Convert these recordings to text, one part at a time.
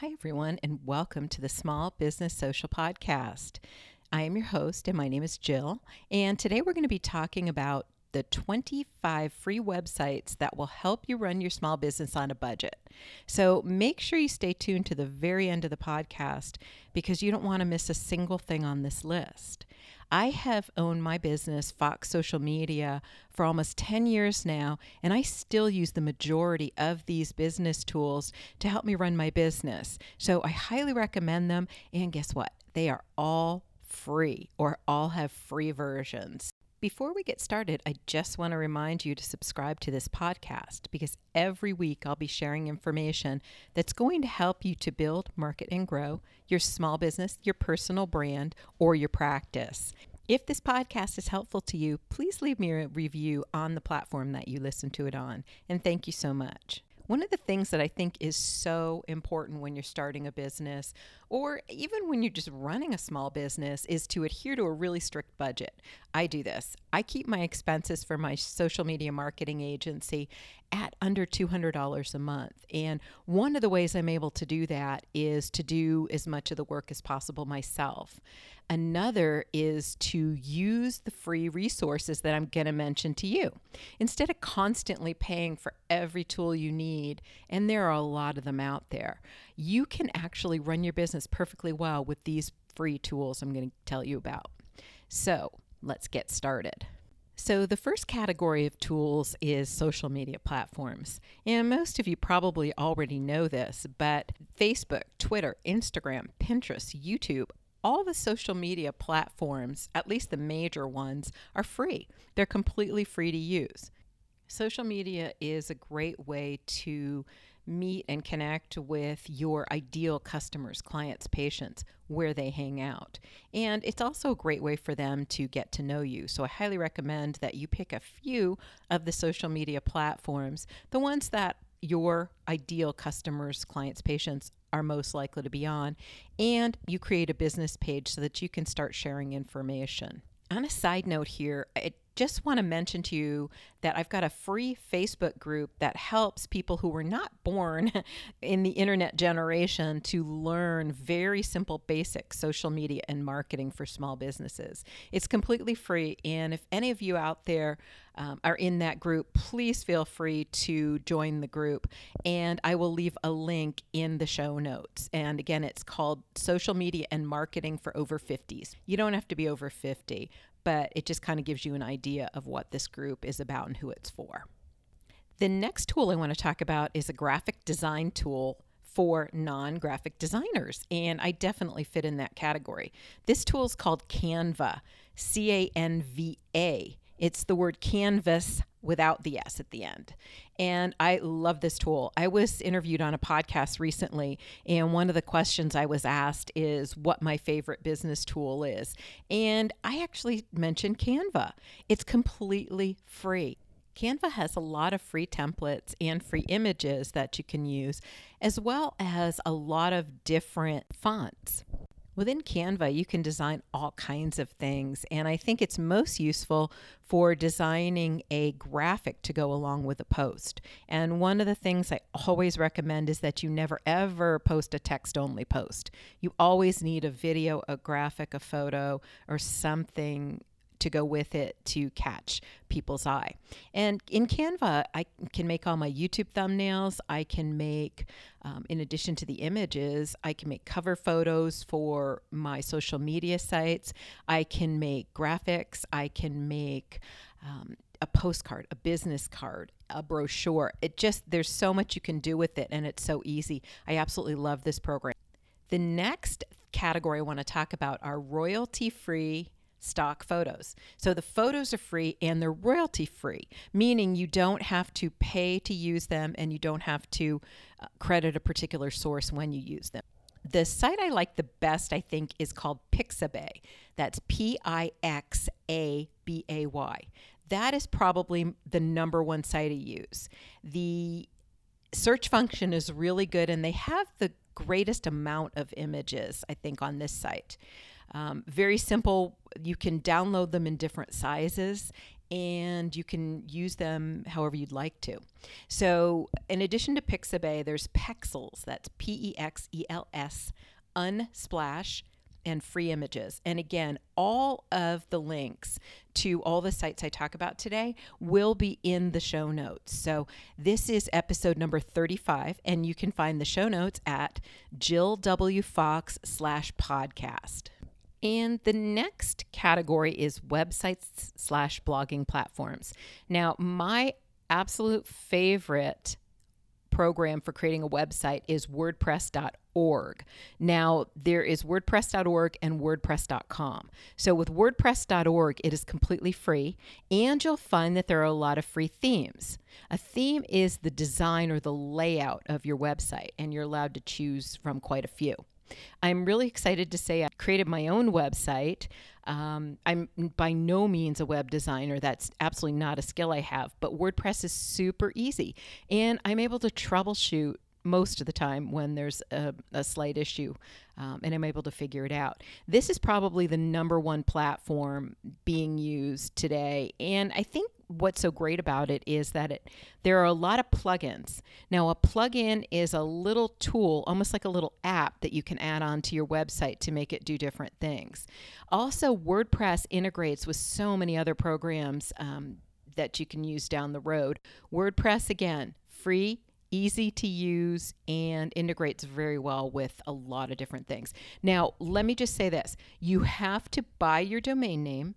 Hi, everyone, and welcome to the Small Business Social Podcast. I am your host, and my name is Jill. And today we're going to be talking about the 25 free websites that will help you run your small business on a budget. So make sure you stay tuned to the very end of the podcast because you don't want to miss a single thing on this list. I have owned my business, Fox Social Media, for almost 10 years now, and I still use the majority of these business tools to help me run my business. So I highly recommend them. And guess what? They are all free or all have free versions. Before we get started, I just want to remind you to subscribe to this podcast because every week I'll be sharing information that's going to help you to build, market, and grow your small business, your personal brand, or your practice. If this podcast is helpful to you, please leave me a review on the platform that you listen to it on. And thank you so much. One of the things that I think is so important when you're starting a business or even when you're just running a small business is to adhere to a really strict budget. I do this. I keep my expenses for my social media marketing agency at under $200 a month. And one of the ways I'm able to do that is to do as much of the work as possible myself. Another is to use the free resources that I'm going to mention to you. Instead of constantly paying for every tool you need, and there are a lot of them out there, you can actually run your business perfectly well with these free tools I'm going to tell you about. So let's get started. So, the first category of tools is social media platforms. And most of you probably already know this, but Facebook, Twitter, Instagram, Pinterest, YouTube, all the social media platforms, at least the major ones, are free. They're completely free to use. Social media is a great way to meet and connect with your ideal customers, clients, patients, where they hang out. And it's also a great way for them to get to know you. So I highly recommend that you pick a few of the social media platforms, the ones that your ideal customers, clients, patients are most likely to be on, and you create a business page so that you can start sharing information. On a side note here, it just want to mention to you that I've got a free Facebook group that helps people who were not born in the internet generation to learn very simple, basic social media and marketing for small businesses. It's completely free. And if any of you out there um, are in that group, please feel free to join the group. And I will leave a link in the show notes. And again, it's called Social Media and Marketing for Over 50s. You don't have to be over 50 but it just kind of gives you an idea of what this group is about and who it's for. The next tool I want to talk about is a graphic design tool for non graphic designers, and I definitely fit in that category. This tool is called Canva, C A N V A. It's the word canvas without the S at the end. And I love this tool. I was interviewed on a podcast recently, and one of the questions I was asked is what my favorite business tool is. And I actually mentioned Canva, it's completely free. Canva has a lot of free templates and free images that you can use, as well as a lot of different fonts. Within Canva, you can design all kinds of things, and I think it's most useful for designing a graphic to go along with a post. And one of the things I always recommend is that you never ever post a text only post. You always need a video, a graphic, a photo, or something to go with it to catch people's eye. And in Canva, I can make all my YouTube thumbnails. I can make, um, in addition to the images, I can make cover photos for my social media sites. I can make graphics. I can make um, a postcard, a business card, a brochure. It just, there's so much you can do with it, and it's so easy. I absolutely love this program. The next category I want to talk about are royalty free stock photos. So the photos are free and they're royalty free, meaning you don't have to pay to use them and you don't have to uh, credit a particular source when you use them. The site I like the best, I think, is called Pixabay. That's P I X A B A Y. That is probably the number one site I use. The search function is really good and they have the greatest amount of images, I think, on this site. Um, very simple. You can download them in different sizes. and you can use them however you'd like to. So, in addition to Pixabay, there's Pexels. That's P E X E L S, Unsplash, and free images. And again, all of the links to all the sites I talk about today will be in the show notes. So this is episode number 35, and you can find the show notes at Jill W. Fox slash podcast. And the next category is websites slash blogging platforms. Now, my absolute favorite program for creating a website is WordPress.org. Now, there is WordPress.org and WordPress.com. So, with WordPress.org, it is completely free, and you'll find that there are a lot of free themes. A theme is the design or the layout of your website, and you're allowed to choose from quite a few. I'm really excited to say I created my own website. Um, I'm by no means a web designer. That's absolutely not a skill I have, but WordPress is super easy. And I'm able to troubleshoot most of the time when there's a, a slight issue um, and I'm able to figure it out. This is probably the number one platform being used today. And I think what's so great about it is that it there are a lot of plugins. Now a plugin is a little tool, almost like a little app that you can add on to your website to make it do different things. Also, WordPress integrates with so many other programs um, that you can use down the road. WordPress again, free easy to use and integrates very well with a lot of different things. Now, let me just say this you have to buy your domain name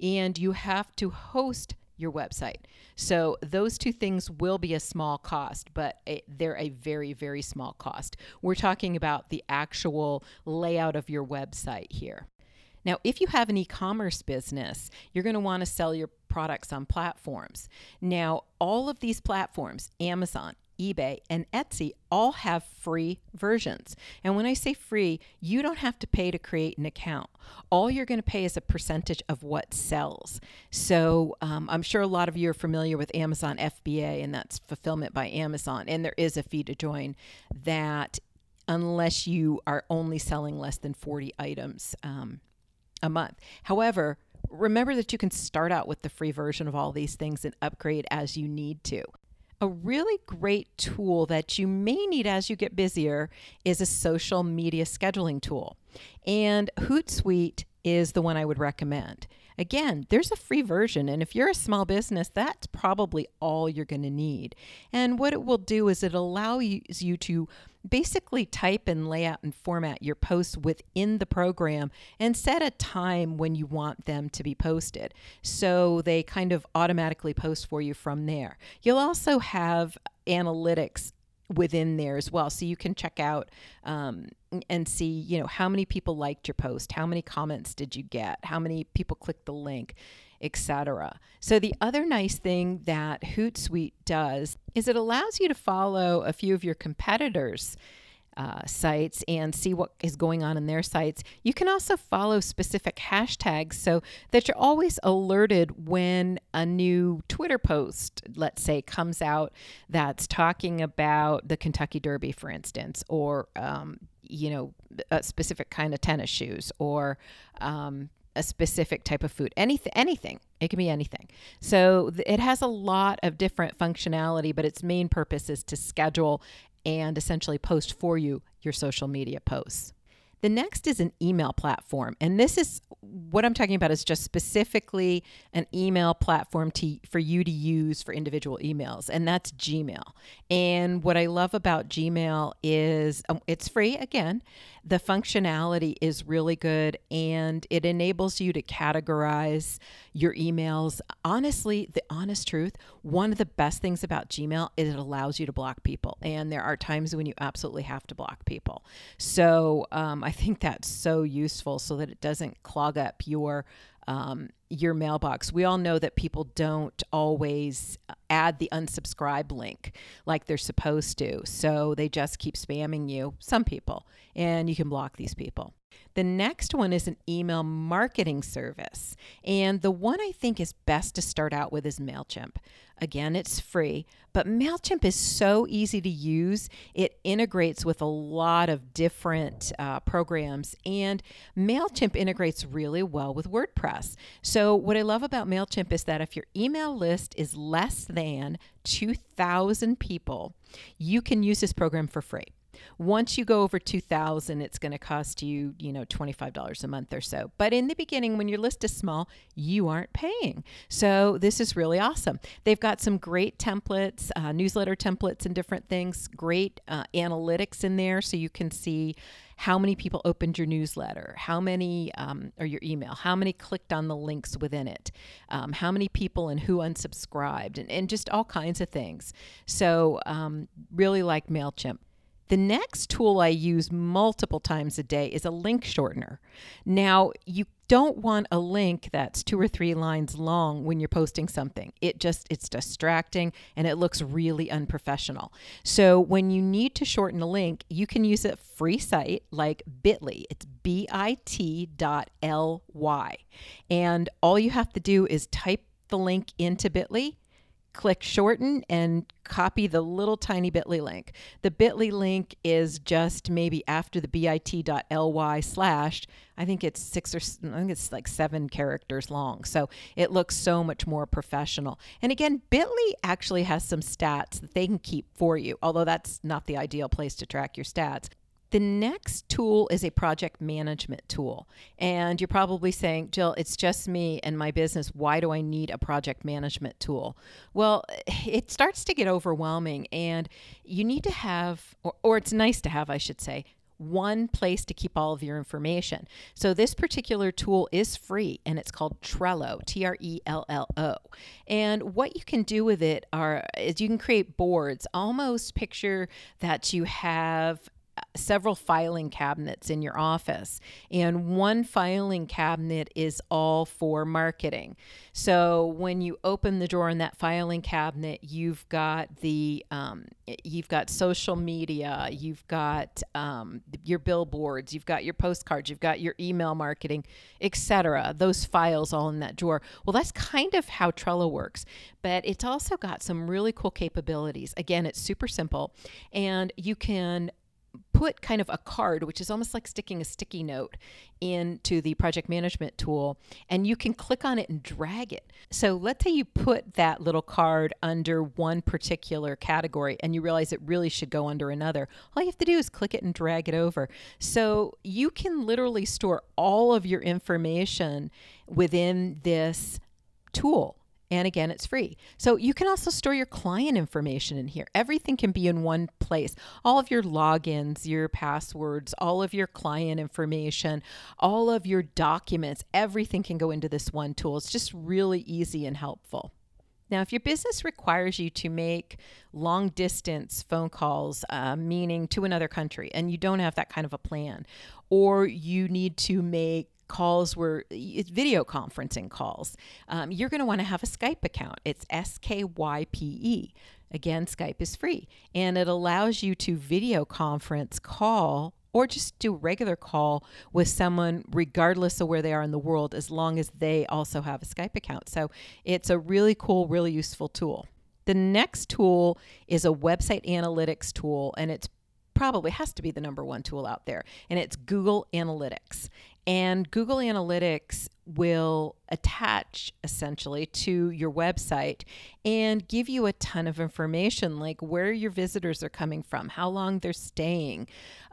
and you have to host your website. So those two things will be a small cost, but they're a very, very small cost. We're talking about the actual layout of your website here. Now, if you have an e commerce business, you're going to want to sell your products on platforms. Now, all of these platforms, Amazon, eBay, and Etsy all have free versions. And when I say free, you don't have to pay to create an account. All you're going to pay is a percentage of what sells. So um, I'm sure a lot of you are familiar with Amazon FBA, and that's fulfillment by Amazon. And there is a fee to join that unless you are only selling less than 40 items um, a month. However, remember that you can start out with the free version of all these things and upgrade as you need to. A really great tool that you may need as you get busier is a social media scheduling tool. And Hootsuite is the one I would recommend. Again, there's a free version, and if you're a small business, that's probably all you're going to need. And what it will do is it allows you to basically type and lay out and format your posts within the program and set a time when you want them to be posted. So they kind of automatically post for you from there. You'll also have analytics within there as well. So you can check out um, and see, you know, how many people liked your post, how many comments did you get, how many people clicked the link, etc. So the other nice thing that Hootsuite does is it allows you to follow a few of your competitors uh, sites and see what is going on in their sites. You can also follow specific hashtags so that you're always alerted when a new Twitter post, let's say, comes out that's talking about the Kentucky Derby, for instance, or, um, you know, a specific kind of tennis shoes or, um, a specific type of food anything anything it can be anything so th- it has a lot of different functionality but its main purpose is to schedule and essentially post for you your social media posts. The next is an email platform. And this is what I'm talking about is just specifically an email platform to, for you to use for individual emails, and that's Gmail. And what I love about Gmail is um, it's free again, the functionality is really good and it enables you to categorize your emails. Honestly, the honest truth, one of the best things about Gmail is it allows you to block people. And there are times when you absolutely have to block people. So um, I think that's so useful so that it doesn't clog up your um, your mailbox. We all know that people don't always add the unsubscribe link like they're supposed to. So they just keep spamming you, some people, and you can block these people. The next one is an email marketing service. And the one I think is best to start out with is MailChimp. Again, it's free, but MailChimp is so easy to use. It integrates with a lot of different uh, programs, and MailChimp integrates really well with WordPress. So, what I love about MailChimp is that if your email list is less than 2,000 people, you can use this program for free. Once you go over 2000 it's going to cost you, you know, $25 a month or so. But in the beginning when your list is small, you aren't paying. So this is really awesome. They've got some great templates, uh, newsletter templates and different things, great uh, analytics in there so you can see how many people opened your newsletter, how many, um, or your email, how many clicked on the links within it, um, how many people and who unsubscribed, and, and just all kinds of things. So, um, really like MailChimp. The next tool I use multiple times a day is a link shortener. Now, you don't want a link that's two or three lines long when you're posting something. It just it's distracting and it looks really unprofessional. So when you need to shorten a link, you can use a free site like Bitly. It's bit dot ly. And all you have to do is type the link into Bitly click shorten and copy the little tiny bit.ly link. The bit.ly link is just maybe after the bit.ly slash, I think it's six or I think it's like seven characters long. So it looks so much more professional. And again, bit.ly actually has some stats that they can keep for you, although that's not the ideal place to track your stats. The next tool is a project management tool. And you're probably saying, Jill, it's just me and my business. Why do I need a project management tool? Well, it starts to get overwhelming, and you need to have, or, or it's nice to have, I should say, one place to keep all of your information. So this particular tool is free and it's called Trello, T R E L L O. And what you can do with it are is you can create boards. Almost picture that you have several filing cabinets in your office, and one filing cabinet is all for marketing. So when you open the drawer in that filing cabinet, you've got the um, you've got social media, you've got um, your billboards, you've got your postcards, you've got your email marketing, etc. Those files all in that drawer. Well, that's kind of how Trello works, but it's also got some really cool capabilities. Again, it's super simple, and you can put kind of a card, which is almost like sticking a sticky note into the project management tool, and you can click on it and drag it. So let's say you put that little card under one particular category and you realize it really should go under another. All you have to do is click it and drag it over. So you can literally store all of your information within this tool. And again, it's free. So you can also store your client information in here. Everything can be in one place. All of your logins, your passwords, all of your client information, all of your documents, everything can go into this one tool. It's just really easy and helpful. Now, if your business requires you to make long distance phone calls, uh, meaning to another country, and you don't have that kind of a plan, or you need to make calls were it's video conferencing calls. Um, you're going to want to have a Skype account. It's S K Y P E. Again, Skype is free and it allows you to video conference call or just do a regular call with someone regardless of where they are in the world as long as they also have a Skype account. So it's a really cool, really useful tool. The next tool is a website analytics tool and it's probably has to be the number one tool out there and it's Google Analytics. And Google Analytics will attach essentially to your website and give you a ton of information like where your visitors are coming from, how long they're staying,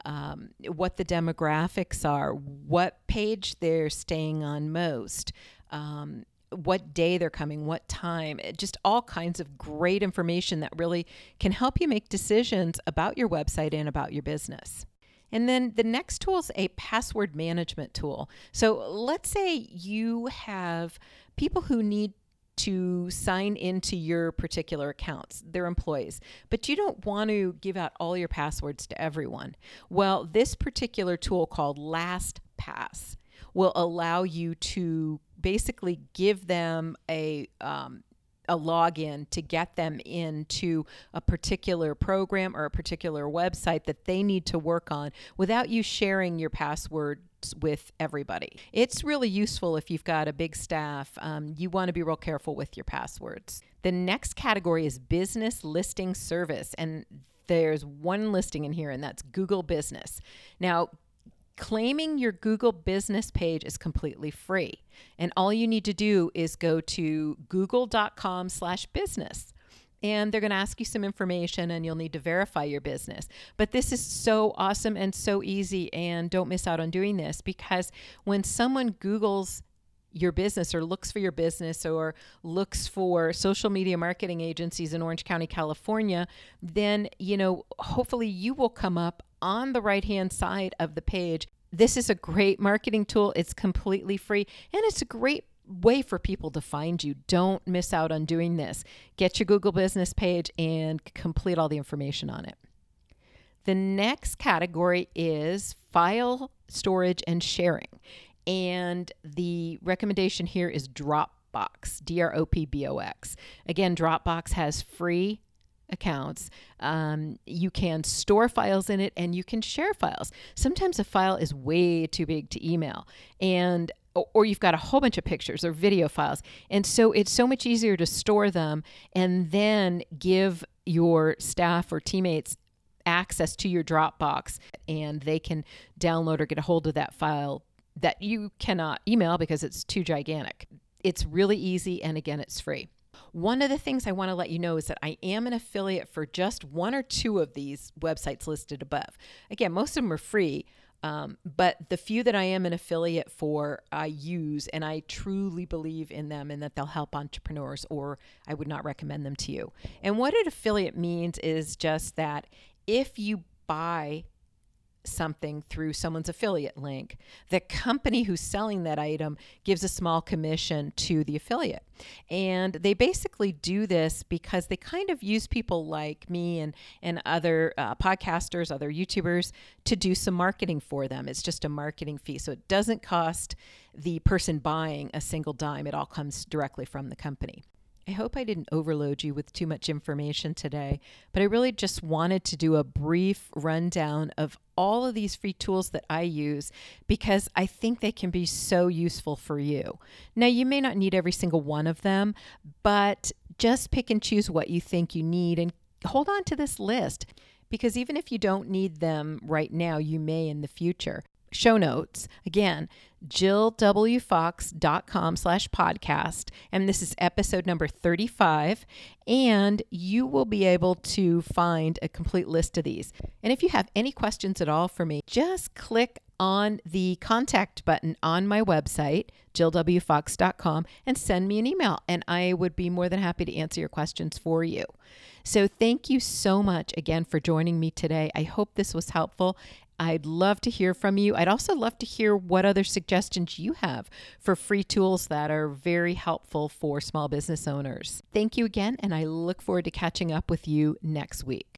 um, what the demographics are, what page they're staying on most. Um, what day they're coming, what time, eh, just all kinds of great information that really can help you make decisions about your website and about your business. And then the next tool is a password management tool. So let's say you have people who need to sign into your particular accounts, their employees, but you don't want to give out all your passwords to everyone. Well, this particular tool called LastPass will allow you to basically give them a um, a login to get them into a particular program or a particular website that they need to work on without you sharing your password with everybody. It's really useful if you've got a big staff. Um, you want to be real careful with your passwords. The next category is business listing service, and there's one listing in here, and that's Google Business. Now, Claiming your Google business page is completely free. And all you need to do is go to google.com slash business and they're going to ask you some information and you'll need to verify your business. But this is so awesome and so easy and don't miss out on doing this because when someone Googles your business or looks for your business or looks for social media marketing agencies in Orange County, California, then, you know, hopefully you will come up on the right hand side of the page. This is a great marketing tool. It's completely free and it's a great way for people to find you. Don't miss out on doing this. Get your Google business page and complete all the information on it. The next category is file storage and sharing. And the recommendation here is Dropbox, D R O P B O X. Again, Dropbox has free accounts. Um, you can store files in it and you can share files. Sometimes a file is way too big to email. And or you've got a whole bunch of pictures or video files. And so it's so much easier to store them and then give your staff or teammates access to your Dropbox and they can download or get a hold of that file that you cannot email because it's too gigantic. It's really easy and again, it's free. One of the things I want to let you know is that I am an affiliate for just one or two of these websites listed above. Again, most of them are free, um, but the few that I am an affiliate for, I use and I truly believe in them and that they'll help entrepreneurs, or I would not recommend them to you. And what an affiliate means is just that if you buy something through someone's affiliate link, the company who's selling that item gives a small commission to the affiliate. And they basically do this because they kind of use people like me and, and other uh, podcasters, other YouTubers to do some marketing for them. It's just a marketing fee. So it doesn't cost the person buying a single dime, it all comes directly from the company. I hope I didn't overload you with too much information today, but I really just wanted to do a brief rundown of all of these free tools that I use because I think they can be so useful for you. Now, you may not need every single one of them, but just pick and choose what you think you need and hold on to this list because even if you don't need them right now, you may in the future show notes. Again, jillwfox.com slash podcast. And this is episode number 35. And you will be able to find a complete list of these. And if you have any questions at all for me, just click on the contact button on my website, jillwfox.com, and send me an email. And I would be more than happy to answer your questions for you. So, thank you so much again for joining me today. I hope this was helpful. I'd love to hear from you. I'd also love to hear what other suggestions you have for free tools that are very helpful for small business owners. Thank you again, and I look forward to catching up with you next week.